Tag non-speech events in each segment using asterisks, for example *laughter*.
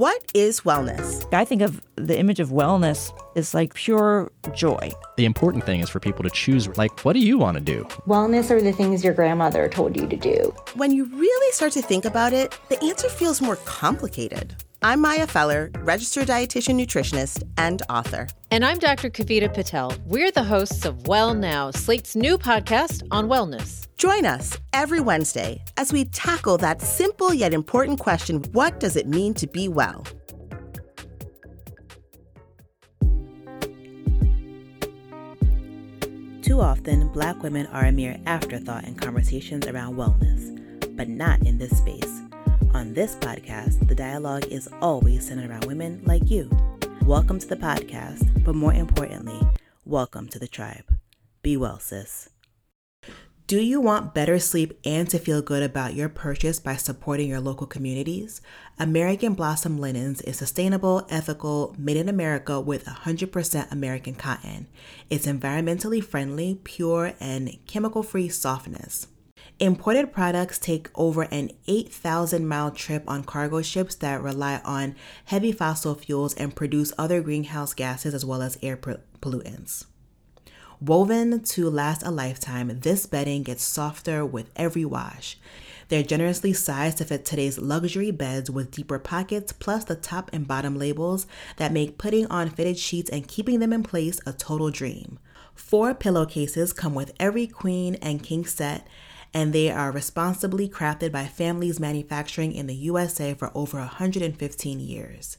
What is wellness? I think of the image of wellness as like pure joy. The important thing is for people to choose, like, what do you want to do? Wellness are the things your grandmother told you to do. When you really start to think about it, the answer feels more complicated. I'm Maya Feller, registered dietitian nutritionist and author. And I'm Dr. Kavita Patel. We're the hosts of Well Now, Slate's new podcast on wellness. Join us every Wednesday as we tackle that simple yet important question what does it mean to be well? Too often, black women are a mere afterthought in conversations around wellness, but not in this space. On this podcast, the dialogue is always centered around women like you. Welcome to the podcast, but more importantly, welcome to the tribe. Be well, sis. Do you want better sleep and to feel good about your purchase by supporting your local communities? American Blossom Linens is sustainable, ethical, made in America with 100% American cotton. It's environmentally friendly, pure, and chemical free softness. Imported products take over an 8,000 mile trip on cargo ships that rely on heavy fossil fuels and produce other greenhouse gases as well as air pollutants. Woven to last a lifetime, this bedding gets softer with every wash. They're generously sized to fit today's luxury beds with deeper pockets, plus the top and bottom labels that make putting on fitted sheets and keeping them in place a total dream. Four pillowcases come with every queen and king set, and they are responsibly crafted by families manufacturing in the USA for over 115 years.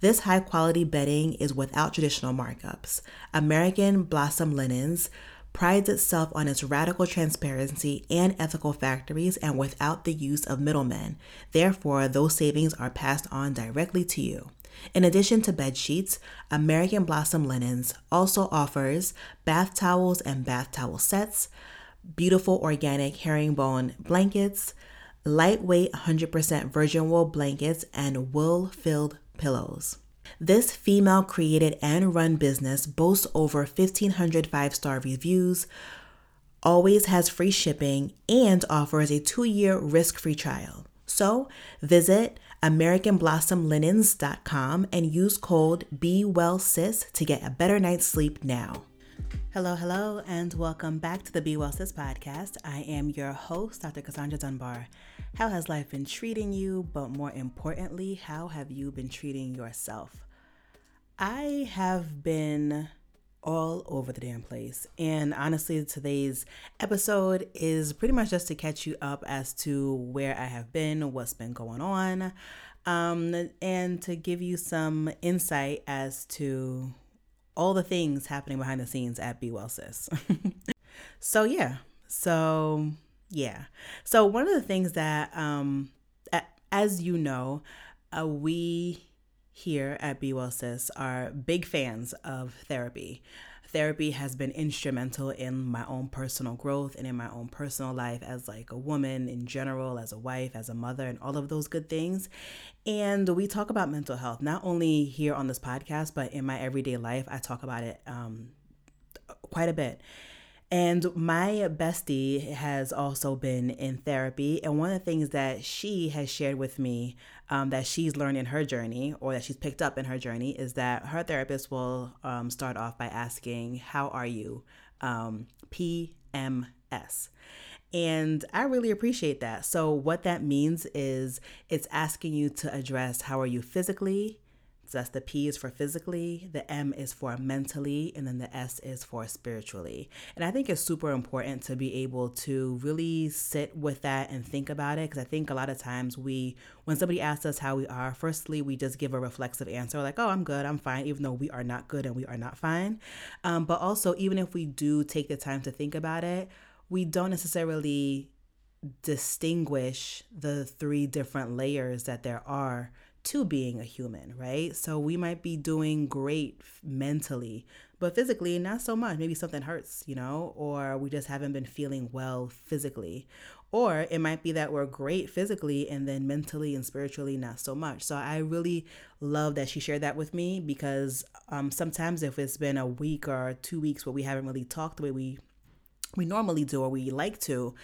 This high quality bedding is without traditional markups. American Blossom Linens prides itself on its radical transparency and ethical factories and without the use of middlemen. Therefore, those savings are passed on directly to you. In addition to bed sheets, American Blossom Linens also offers bath towels and bath towel sets, beautiful organic herringbone blankets, lightweight 100% virgin wool blankets, and wool filled pillows. This female created and run business boasts over 1,500 five star reviews, always has free shipping, and offers a two year risk free trial. So visit AmericanBlossomLinens.com and use code BeWellSis to get a better night's sleep now. Hello, hello, and welcome back to the Be Well Sis podcast. I am your host, Dr. Cassandre Dunbar. How has life been treating you? But more importantly, how have you been treating yourself? I have been all over the damn place. And honestly, today's episode is pretty much just to catch you up as to where I have been, what's been going on, um, and to give you some insight as to all the things happening behind the scenes at Be Well Sis. *laughs* so yeah, so yeah, so one of the things that, um, as you know, uh, we here at Be Well Sis are big fans of therapy. Therapy has been instrumental in my own personal growth and in my own personal life as like a woman in general, as a wife, as a mother, and all of those good things. And we talk about mental health not only here on this podcast, but in my everyday life. I talk about it um, quite a bit. And my bestie has also been in therapy. And one of the things that she has shared with me um, that she's learned in her journey or that she's picked up in her journey is that her therapist will um, start off by asking, How are you? Um, PMS. And I really appreciate that. So, what that means is it's asking you to address how are you physically, so that's the P is for physically, the M is for mentally, and then the S is for spiritually. And I think it's super important to be able to really sit with that and think about it because I think a lot of times we, when somebody asks us how we are, firstly, we just give a reflexive answer like, oh, I'm good, I'm fine, even though we are not good and we are not fine. Um, but also, even if we do take the time to think about it, we don't necessarily distinguish the three different layers that there are to being a human, right? So we might be doing great mentally, but physically, not so much. Maybe something hurts, you know, or we just haven't been feeling well physically. Or it might be that we're great physically and then mentally and spiritually, not so much. So I really love that she shared that with me because um, sometimes if it's been a week or two weeks where we haven't really talked the way we we normally do or we like to.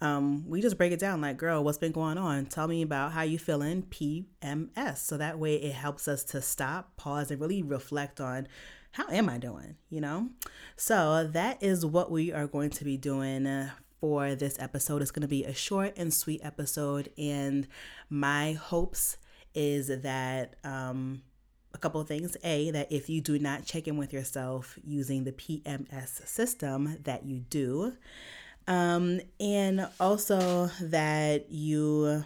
Um, we just break it down like, girl, what's been going on? Tell me about how you feeling, PMS. So that way it helps us to stop, pause, and really reflect on how am I doing, you know? So that is what we are going to be doing uh, for this episode. It's going to be a short and sweet episode. And my hopes is that um, a couple of things. A, that if you do not check in with yourself using the PMS system, that you do. Um, and also that you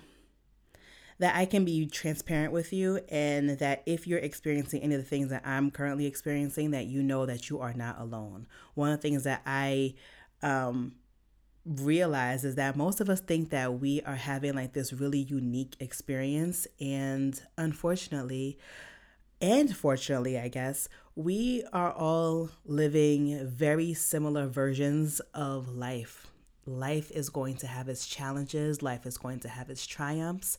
that I can be transparent with you and that if you're experiencing any of the things that I'm currently experiencing, that you know that you are not alone. One of the things that I um, realize is that most of us think that we are having like this really unique experience. And unfortunately, and fortunately, I guess, we are all living very similar versions of life. Life is going to have its challenges, life is going to have its triumphs,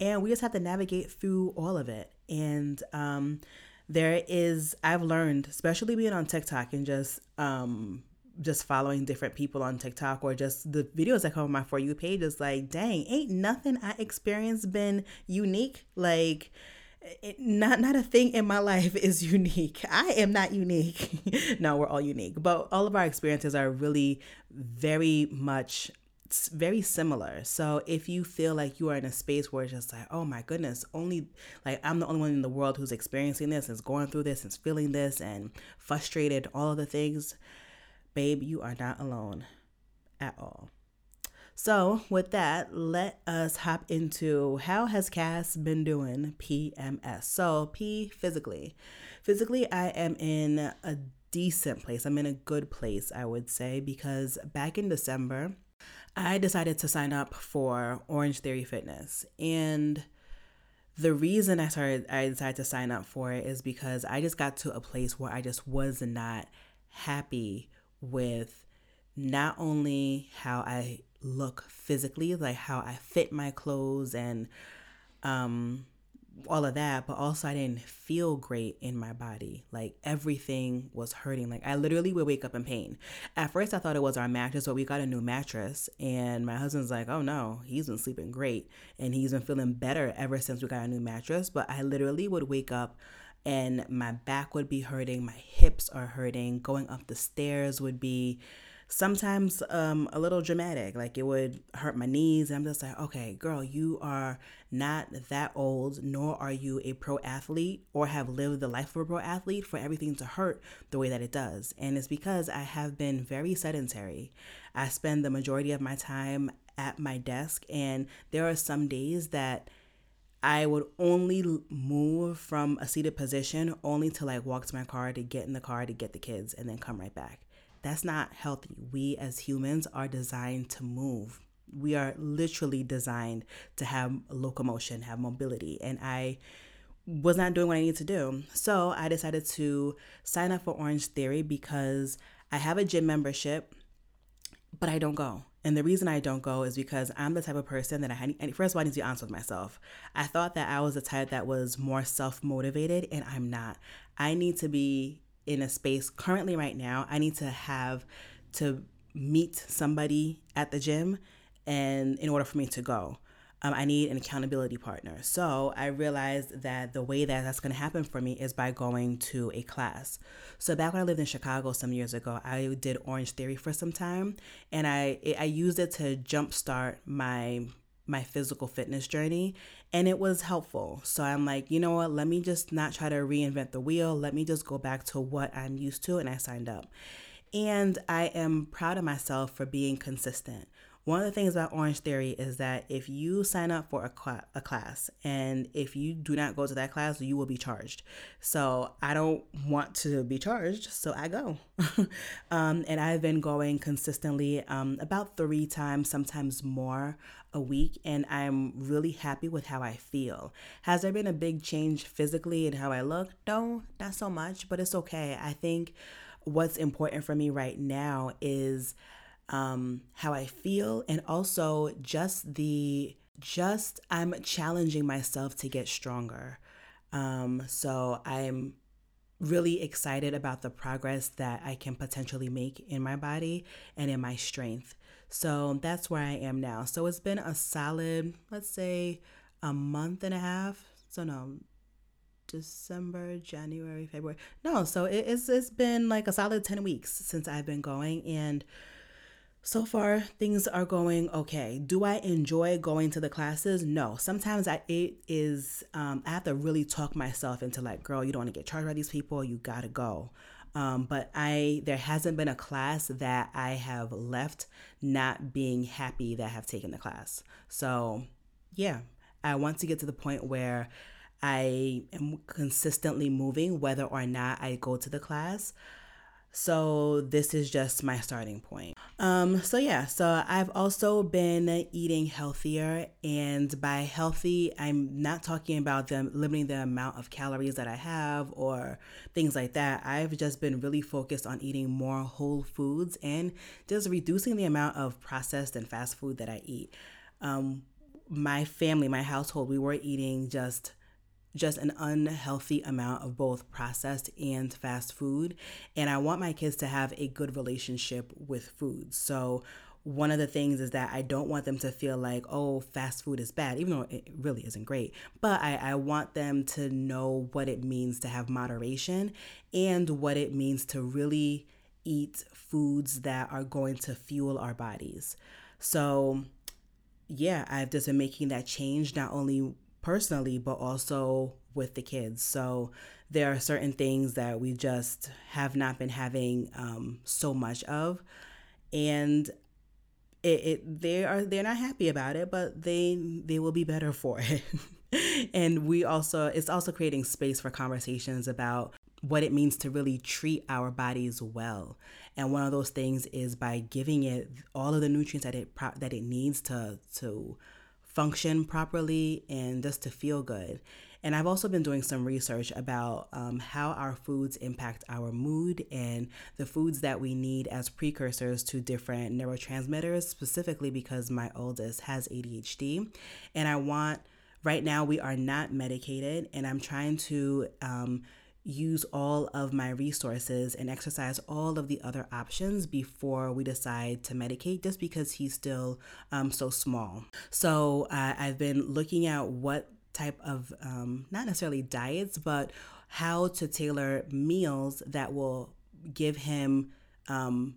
and we just have to navigate through all of it. And um, there is, I've learned, especially being on TikTok and just um, just following different people on TikTok or just the videos that come on my For You page is like, dang, ain't nothing I experienced been unique. Like, it, not not a thing in my life is unique. I am not unique. *laughs* no, we're all unique, but all of our experiences are really very much very similar. So if you feel like you are in a space where it's just like, oh my goodness, only like I'm the only one in the world who's experiencing this, is going through this, is feeling this, and frustrated, all of the things, babe, you are not alone at all. So, with that, let us hop into how has Cass been doing PMS. So, P physically. Physically, I am in a decent place. I'm in a good place, I would say, because back in December, I decided to sign up for Orange Theory Fitness. And the reason I started I decided to sign up for it is because I just got to a place where I just was not happy with not only how I look physically, like how I fit my clothes and um, all of that, but also I didn't feel great in my body. Like everything was hurting. Like I literally would wake up in pain. At first, I thought it was our mattress, but we got a new mattress, and my husband's like, "Oh no, he's been sleeping great, and he's been feeling better ever since we got a new mattress." But I literally would wake up. And my back would be hurting, my hips are hurting, going up the stairs would be sometimes um, a little dramatic. Like it would hurt my knees. I'm just like, okay, girl, you are not that old, nor are you a pro athlete or have lived the life of a pro athlete for everything to hurt the way that it does. And it's because I have been very sedentary. I spend the majority of my time at my desk, and there are some days that I would only move from a seated position only to like walk to my car to get in the car to get the kids and then come right back. That's not healthy. We as humans are designed to move. We are literally designed to have locomotion, have mobility. And I was not doing what I needed to do. So I decided to sign up for Orange Theory because I have a gym membership, but I don't go. And the reason I don't go is because I'm the type of person that I had, first of all, I need to be honest with myself. I thought that I was the type that was more self motivated, and I'm not. I need to be in a space currently right now i need to have to meet somebody at the gym and in order for me to go. Um, i need an accountability partner. So i realized that the way that that's going to happen for me is by going to a class. So back when i lived in chicago some years ago i did orange theory for some time and i i used it to jumpstart my my physical fitness journey and it was helpful. So I'm like, you know what? Let me just not try to reinvent the wheel. Let me just go back to what I'm used to and I signed up. And I am proud of myself for being consistent. One of the things about Orange Theory is that if you sign up for a, cl- a class and if you do not go to that class, you will be charged. So I don't want to be charged, so I go. *laughs* um, and I've been going consistently um, about three times, sometimes more a week, and I'm really happy with how I feel. Has there been a big change physically in how I look? No, not so much, but it's okay. I think what's important for me right now is um, how I feel, and also just the just I'm challenging myself to get stronger. Um, so I'm really excited about the progress that I can potentially make in my body and in my strength. So that's where I am now. So it's been a solid, let's say, a month and a half. So no, December, January, February. No, so it, it's it's been like a solid ten weeks since I've been going, and so far things are going okay. Do I enjoy going to the classes? No. Sometimes I it is um, I have to really talk myself into like, girl, you don't want to get charged by these people. You gotta go. Um, but I there hasn't been a class that I have left not being happy that I have taken the class. So yeah, I want to get to the point where I am consistently moving whether or not I go to the class. So this is just my starting point. Um, so yeah, so I've also been eating healthier, and by healthy, I'm not talking about them limiting the amount of calories that I have or things like that. I've just been really focused on eating more whole foods and just reducing the amount of processed and fast food that I eat. Um, my family, my household, we were eating just just an unhealthy amount of both processed and fast food. And I want my kids to have a good relationship with food. So, one of the things is that I don't want them to feel like, oh, fast food is bad, even though it really isn't great. But I, I want them to know what it means to have moderation and what it means to really eat foods that are going to fuel our bodies. So, yeah, I've just been making that change not only personally, but also with the kids. So there are certain things that we just have not been having um, so much of, and it, it they are they're not happy about it, but they they will be better *laughs* for it. and we also it's also creating space for conversations about what it means to really treat our bodies well. And one of those things is by giving it all of the nutrients that it that it needs to to function properly and just to feel good. And I've also been doing some research about um, how our foods impact our mood and the foods that we need as precursors to different neurotransmitters, specifically because my oldest has ADHD. And I want, right now, we are not medicated, and I'm trying to. Um, use all of my resources and exercise all of the other options before we decide to medicate just because he's still um, so small. So uh, I've been looking at what type of, um, not necessarily diets, but how to tailor meals that will give him um,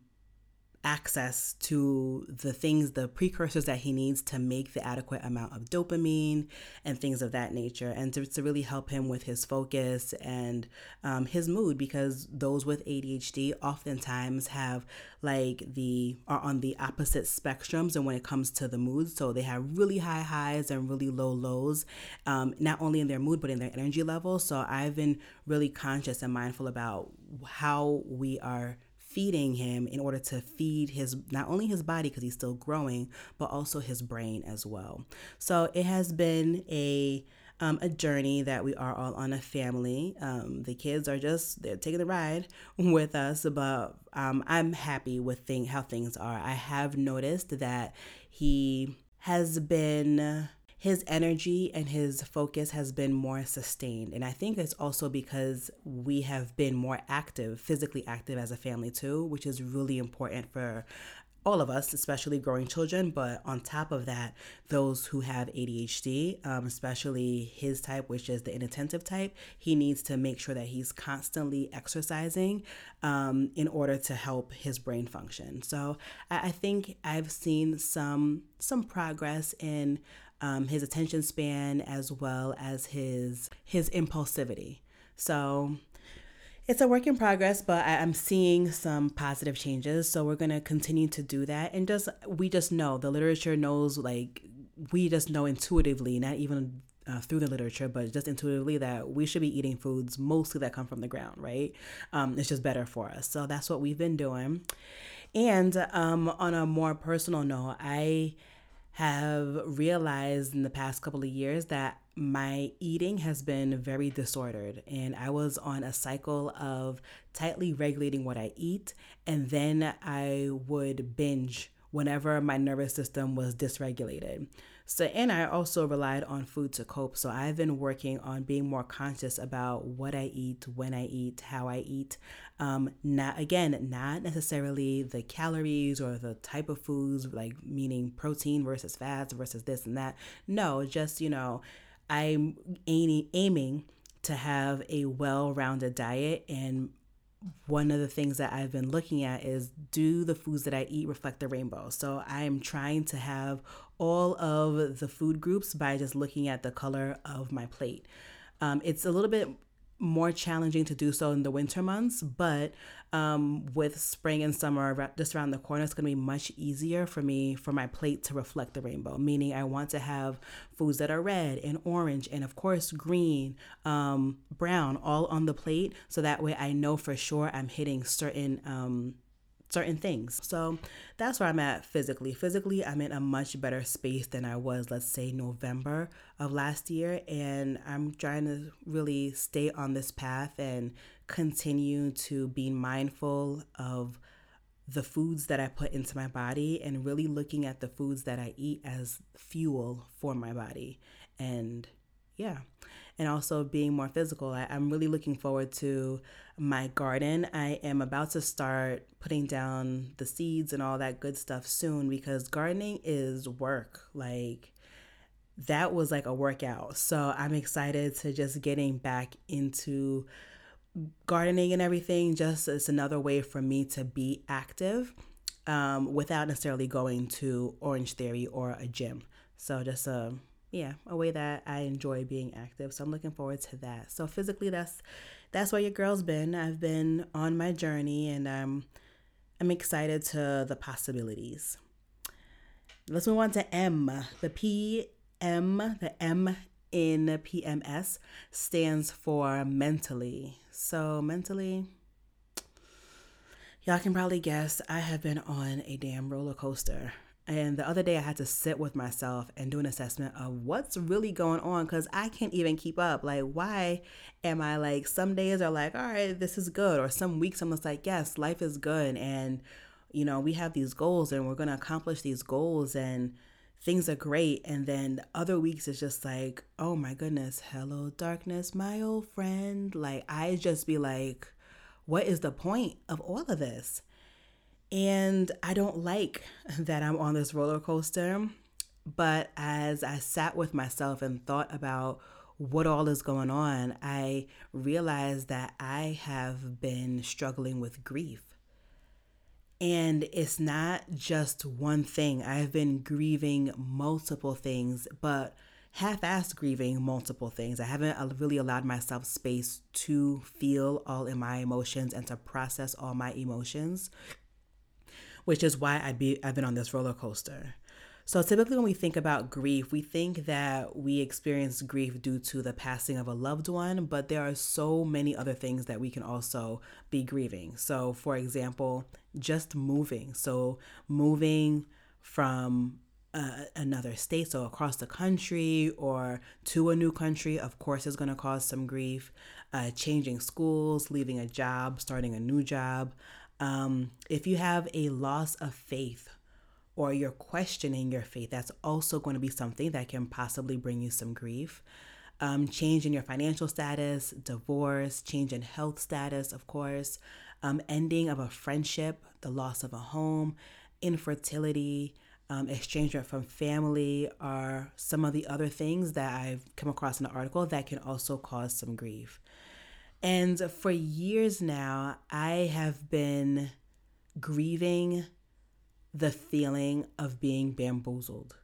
access to the things, the precursors that he needs to make the adequate amount of dopamine and things of that nature, and to, to really help him with his focus and um, his mood, because those with ADHD oftentimes have like the are on the opposite spectrums and when it comes to the mood so they have really high highs and really low lows um, not only in their mood but in their energy level so i've been really conscious and mindful about how we are feeding him in order to feed his not only his body because he's still growing, but also his brain as well. So it has been a um, a journey that we are all on a family. Um, the kids are just they're taking the ride *laughs* with us, but um, I'm happy with thing how things are. I have noticed that he has been his energy and his focus has been more sustained. And I think it's also because we have been more active, physically active as a family too, which is really important for all of us, especially growing children, but on top of that, those who have ADHD, um, especially his type, which is the inattentive type, he needs to make sure that he's constantly exercising um, in order to help his brain function. So I, I think I've seen some some progress in um, his attention span as well as his his impulsivity. So it's a work in progress, but I, am seeing some positive changes. So we're gonna continue to do that, and just we just know the literature knows like we just know intuitively, not even uh, through the literature, but just intuitively that we should be eating foods mostly that come from the ground, right? Um, it's just better for us. So that's what we've been doing. And um, on a more personal note, I have realized in the past couple of years that my eating has been very disordered and I was on a cycle of tightly regulating what I eat and then I would binge whenever my nervous system was dysregulated. So, and I also relied on food to cope. So, I've been working on being more conscious about what I eat, when I eat, how I eat. Um, not again, not necessarily the calories or the type of foods, like meaning protein versus fats versus this and that. No, just, you know, I'm aiming, to have a well rounded diet and one of the things that I've been looking at is do the foods that I eat reflect the rainbow? So I'm trying to have all of the food groups by just looking at the color of my plate. Um, it's a little bit more challenging to do so in the winter months, but um, with spring and summer just around the corner, it's going to be much easier for me for my plate to reflect the rainbow. Meaning, I want to have foods that are red and orange, and of course, green, um, brown, all on the plate, so that way I know for sure I'm hitting certain um, certain things. So that's where I'm at physically. Physically, I'm in a much better space than I was, let's say, November of last year. And I'm trying to really stay on this path and continue to be mindful of the foods that I put into my body and really looking at the foods that I eat as fuel for my body. And yeah, and also being more physical. I, am really looking forward to my garden. I am about to start putting down the seeds and all that good stuff soon because gardening is work. Like, that was like a workout. So I'm excited to just getting back into gardening and everything. Just it's another way for me to be active um, without necessarily going to Orange Theory or a gym. So just a yeah, a way that I enjoy being active. So I'm looking forward to that. So physically, that's that's where your girl's been. I've been on my journey, and I'm I'm excited to the possibilities. Let's move on to M. The P M. The M in PMS stands for mentally. So mentally. Y'all can probably guess I have been on a damn roller coaster and the other day, I had to sit with myself and do an assessment of what's really going on because I can't even keep up. Like, why am I like, some days are like, all right, this is good. Or some weeks, I'm just like, yes, life is good. And, you know, we have these goals and we're going to accomplish these goals and things are great. And then other weeks, it's just like, oh my goodness, hello, darkness, my old friend. Like, I just be like, what is the point of all of this? And I don't like that I'm on this roller coaster. But as I sat with myself and thought about what all is going on, I realized that I have been struggling with grief. And it's not just one thing. I've been grieving multiple things, but half assed grieving multiple things. I haven't really allowed myself space to feel all in my emotions and to process all my emotions which is why I'd be I've been on this roller coaster. So typically when we think about grief, we think that we experience grief due to the passing of a loved one, but there are so many other things that we can also be grieving. So for example, just moving. So moving from uh, another state, so across the country or to a new country, of course, is going to cause some grief. Uh, changing schools, leaving a job, starting a new job, um, if you have a loss of faith or you're questioning your faith, that's also going to be something that can possibly bring you some grief. Um, change in your financial status, divorce, change in health status, of course, um, ending of a friendship, the loss of a home, infertility, um, estrangement from family are some of the other things that I've come across in the article that can also cause some grief. And for years now, I have been grieving the feeling of being bamboozled.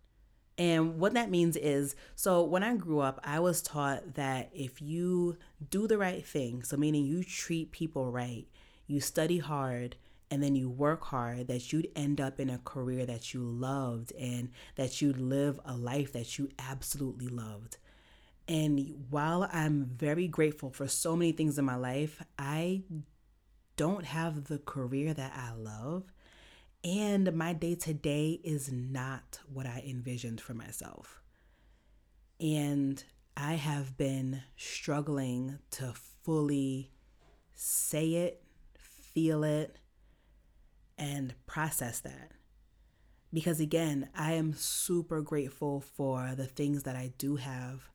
And what that means is so when I grew up, I was taught that if you do the right thing, so meaning you treat people right, you study hard, and then you work hard, that you'd end up in a career that you loved and that you'd live a life that you absolutely loved. And while I'm very grateful for so many things in my life, I don't have the career that I love. And my day to day is not what I envisioned for myself. And I have been struggling to fully say it, feel it, and process that. because again, I am super grateful for the things that I do have,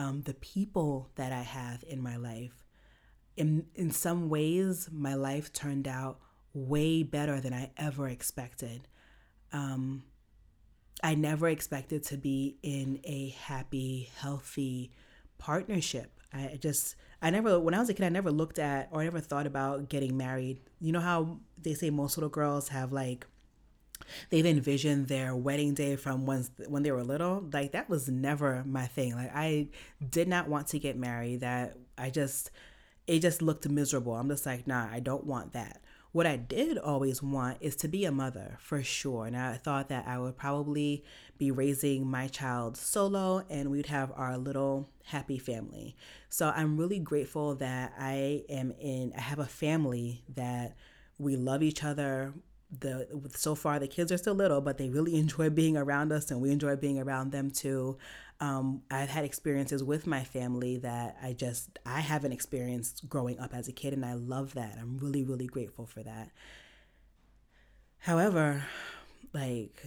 um, the people that I have in my life. In in some ways, my life turned out way better than I ever expected. Um, I never expected to be in a happy, healthy partnership. I just, I never, when I was a kid, I never looked at or I never thought about getting married. You know how they say most little girls have like, they've envisioned their wedding day from when when they were little. Like that was never my thing. Like I did not want to get married. That I just, it just looked miserable. I'm just like, nah, I don't want that. What I did always want is to be a mother for sure. And I thought that I would probably be raising my child solo and we'd have our little happy family. So I'm really grateful that I am in, I have a family that we love each other the so far the kids are still little but they really *laughs* enjoy being around us and we enjoy being around them too um, I've had experiences with my family that I just I haven't experienced growing up as a kid, and I love that. I'm really really grateful for that. However, like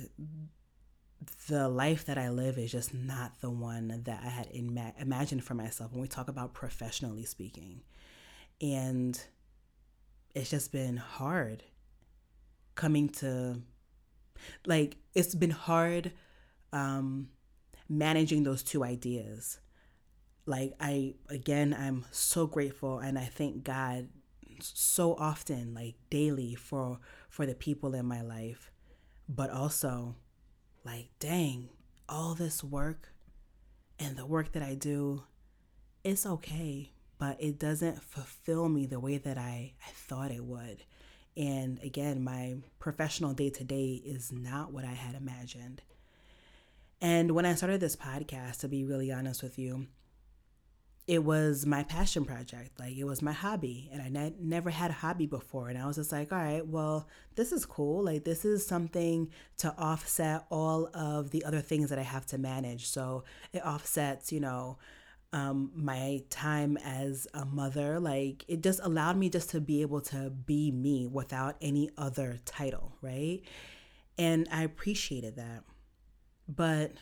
the life that I live is just not the one that I had ima- imagined for myself when we talk about professionally speaking. And it's just been hard coming to like it's been hard um managing those two ideas. Like I again I'm so grateful and I thank God so often like daily for for the people in my life. But also like dang, all this work and the work that I do it's okay, but it doesn't fulfill me the way that I, I thought it would. And again, my professional day to day is not what I had imagined. And when I started this podcast, to be really honest with you, it was my passion project. Like it was my hobby. And I ne- never had a hobby before. And I was just like, all right, well, this is cool. Like this is something to offset all of the other things that I have to manage. So it offsets, you know, um, my time as a mother. Like it just allowed me just to be able to be me without any other title, right? And I appreciated that. But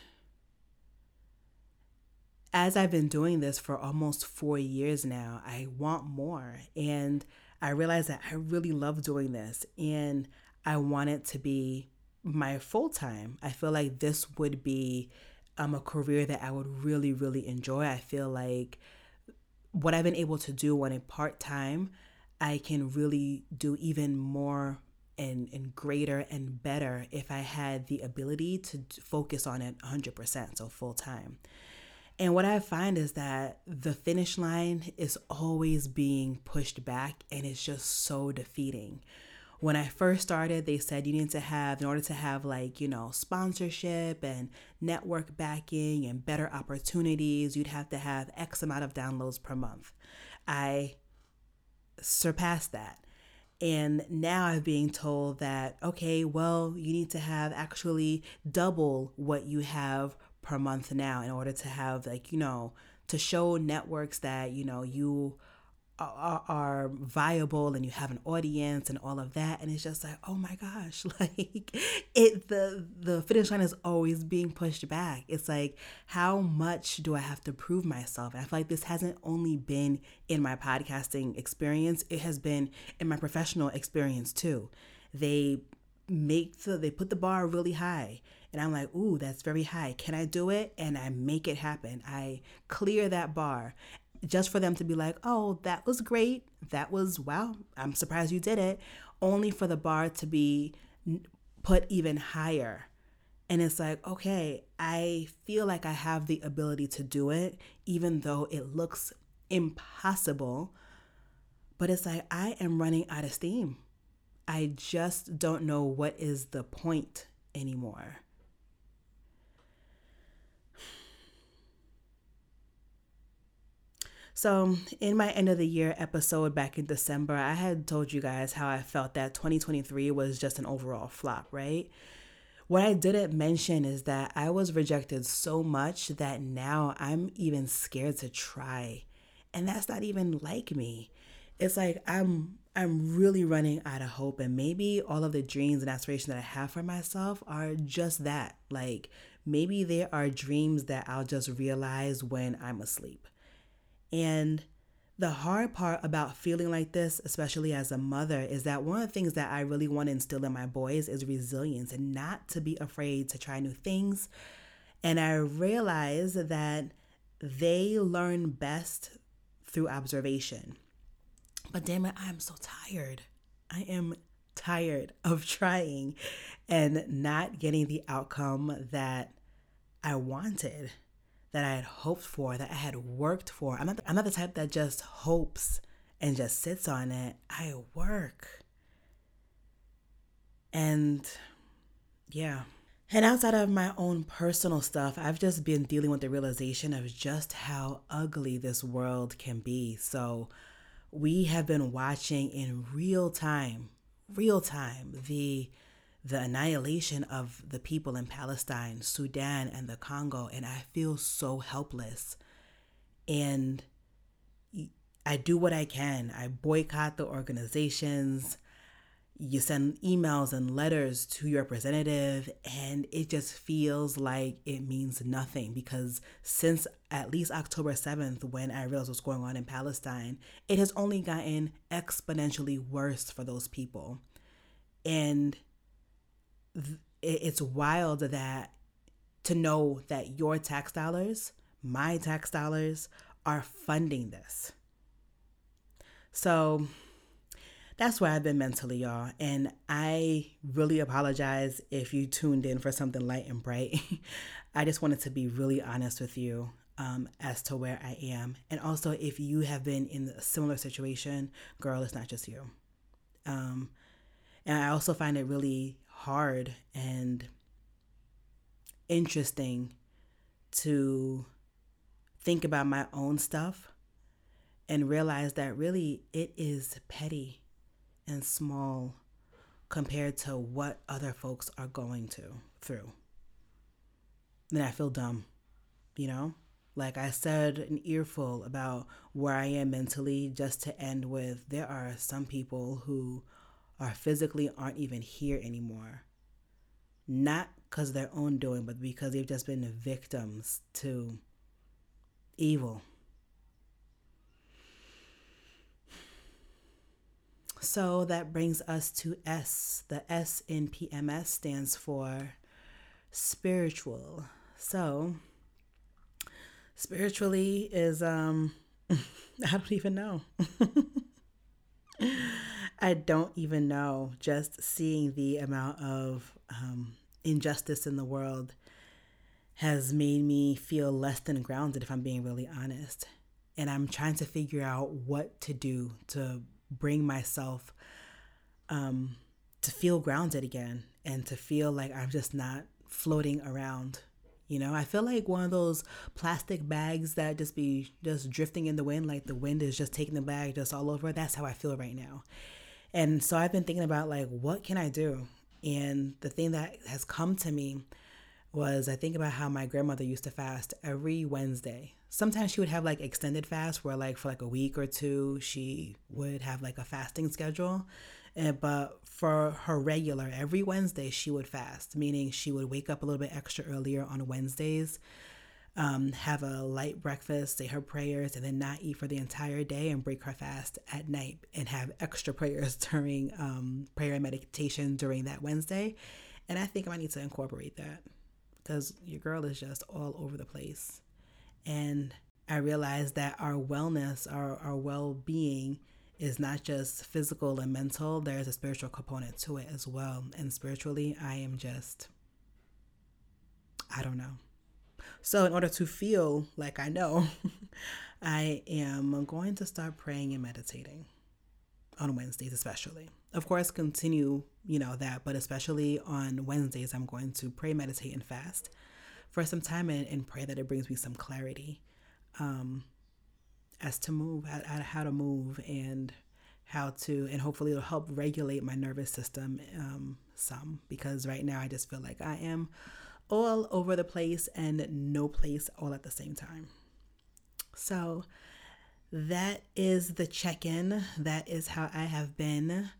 as I've been doing this for almost four years now, I want more. And I realize that I really love doing this and I want it to be my full time. I feel like this would be um, a career that I would really, really enjoy. I feel like what I've been able to do when a part time, I can really do even more and, and greater and better if I had the ability to focus on it 100%, so full time. And what I find is that the finish line is always being pushed back, and it's just so defeating. When I first started, they said you need to have, in order to have like, you know, sponsorship and network backing and better opportunities, you'd have to have X amount of downloads per month. I surpassed that. And now I'm being told that, okay, well, you need to have actually double what you have per month now in order to have, like, you know, to show networks that, you know, you are, are, viable and you have an audience and all of that and it's just like oh my gosh *laughs* like it the the finish line is always being pushed back it's like how much do i have to prove myself and i feel like this hasn't only been in my podcasting experience it has been in my professional experience too they make the they put the bar really high and I'm like, ooh, that's very high. Can I do it? And I make it happen. I clear that bar just for them to be like, oh, that was great. That was, wow, I'm surprised you did it. Only for the bar to be put even higher. And it's like, okay, I feel like I have the ability to do it, even though it looks impossible. But it's like, I am running out of steam. I just don't know what is the point anymore. So, in my end of the year episode back in December, I had told you guys how I felt that 2023 was just an overall flop, right? What I didn't mention is that I was rejected so much that now I'm even scared to try. And that's not even like me. It's like I'm I'm really running out of hope. And maybe all of the dreams and aspirations that I have for myself are just that. Like maybe there are dreams that I'll just realize when I'm asleep. And the hard part about feeling like this, especially as a mother, is that one of the things that I really want to instill in my boys is resilience and not to be afraid to try new things. And I realize that they learn best through observation. But damn it, I'm so tired. I am tired of trying and not getting the outcome that I wanted, that I had hoped for, that I had worked for. I'm not, I'm not the type that just hopes and just sits on it. I work. And yeah. And outside of my own personal stuff, I've just been dealing with the realization of just how ugly this world can be. So, we have been watching in real time, real time, the the annihilation of the people in Palestine, Sudan, and the Congo, and I feel so helpless. And I do what I can. I boycott the organizations you send emails and letters to your representative and it just feels like it means nothing because since at least October 7th when I realized what's going on in Palestine it has only gotten exponentially worse for those people and it's wild that to know that your tax dollars my tax dollars are funding this so that's where I've been mentally, y'all. And I really apologize if you tuned in for something light and bright. *laughs* I just wanted to be really honest with you um, as to where I am. And also, if you have been in a similar situation, girl, it's not just you. Um, and I also find it really hard and interesting to think about my own stuff and realize that really it is petty and small compared to what other folks are going to through. Then I feel dumb, you know? Like I said, an earful about where I am mentally, just to end with there are some people who are physically aren't even here anymore. Not because their own doing, but because they've just been victims to evil. So that brings us to S. The S in PMS stands for spiritual. So spiritually is um *laughs* I don't even know. *laughs* I don't even know. Just seeing the amount of um, injustice in the world has made me feel less than grounded, if I'm being really honest. And I'm trying to figure out what to do to bring myself um, to feel grounded again and to feel like I'm just not floating around. You know, I feel like one of those plastic bags that just be just drifting in the wind, like the wind is just taking the bag just all over. That's how I feel right now. And so I've been thinking about like, what can I do? And the thing that has come to me was I think about how my grandmother used to fast every Wednesday. Sometimes she would have like extended fast where like for like a week or two she would have like a fasting schedule. And, but for her regular every Wednesday she would fast, meaning she would wake up a little bit extra earlier on Wednesdays, um, have a light breakfast, say her prayers, and then not eat for the entire day and break her fast at night and have extra *laughs* prayers during um, prayer and meditation during that Wednesday. And I think I might need to incorporate that because your girl is just all over the place. And I realized that our wellness, our, our well being, is not just physical and mental, there's a spiritual component to it as well. And spiritually, I am just, I don't know. So, in order to feel like I know, *laughs* I am going to start praying and meditating on Wednesdays, especially. Of course, continue, you know, that, but especially on Wednesdays, I'm going to pray, meditate, and fast for some time and, and pray that it brings me some clarity um, as to move, at how to move, and how to, and hopefully it'll help regulate my nervous system um, some because right now I just feel like I am all over the place and no place all at the same time. So, that is the check in. That is how I have been.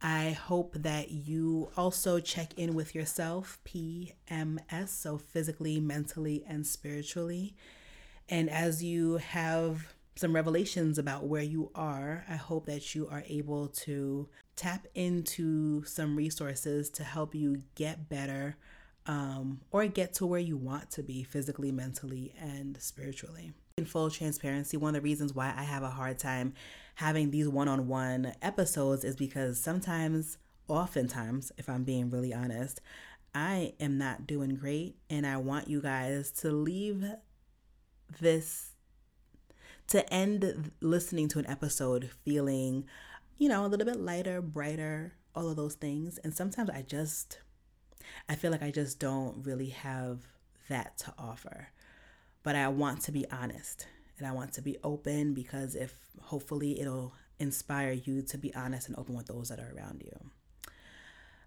I hope that you also check in with yourself, PMS, so physically, mentally, and spiritually. And as you have some revelations about where you are, I hope that you are able to tap into some resources to help you get better um, or get to where you want to be physically, mentally, and spiritually. In full transparency, one of the reasons why I have a hard time having these one on one episodes is because sometimes, oftentimes, if I'm being really honest, I am not doing great, and I want you guys to leave this to end listening to an episode feeling, you know, a little bit lighter, brighter, all of those things. And sometimes I just, I feel like I just don't really have that to offer. But I want to be honest and I want to be open because if hopefully it'll inspire you to be honest and open with those that are around you.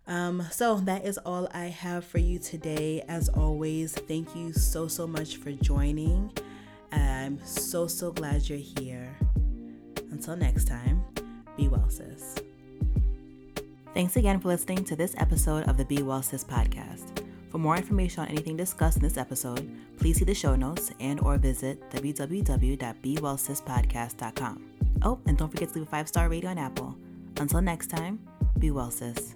Um, so that is all I have for you today. As always, thank you so, so much for joining. I'm so, so glad you're here. Until next time, be well, sis. Thanks again for listening to this episode of the Be Well Sis podcast. For more information on anything discussed in this episode, please see the show notes and or visit www.bewellsispodcast.com. Oh, and don't forget to leave a five-star rating on Apple. Until next time, be well, sis.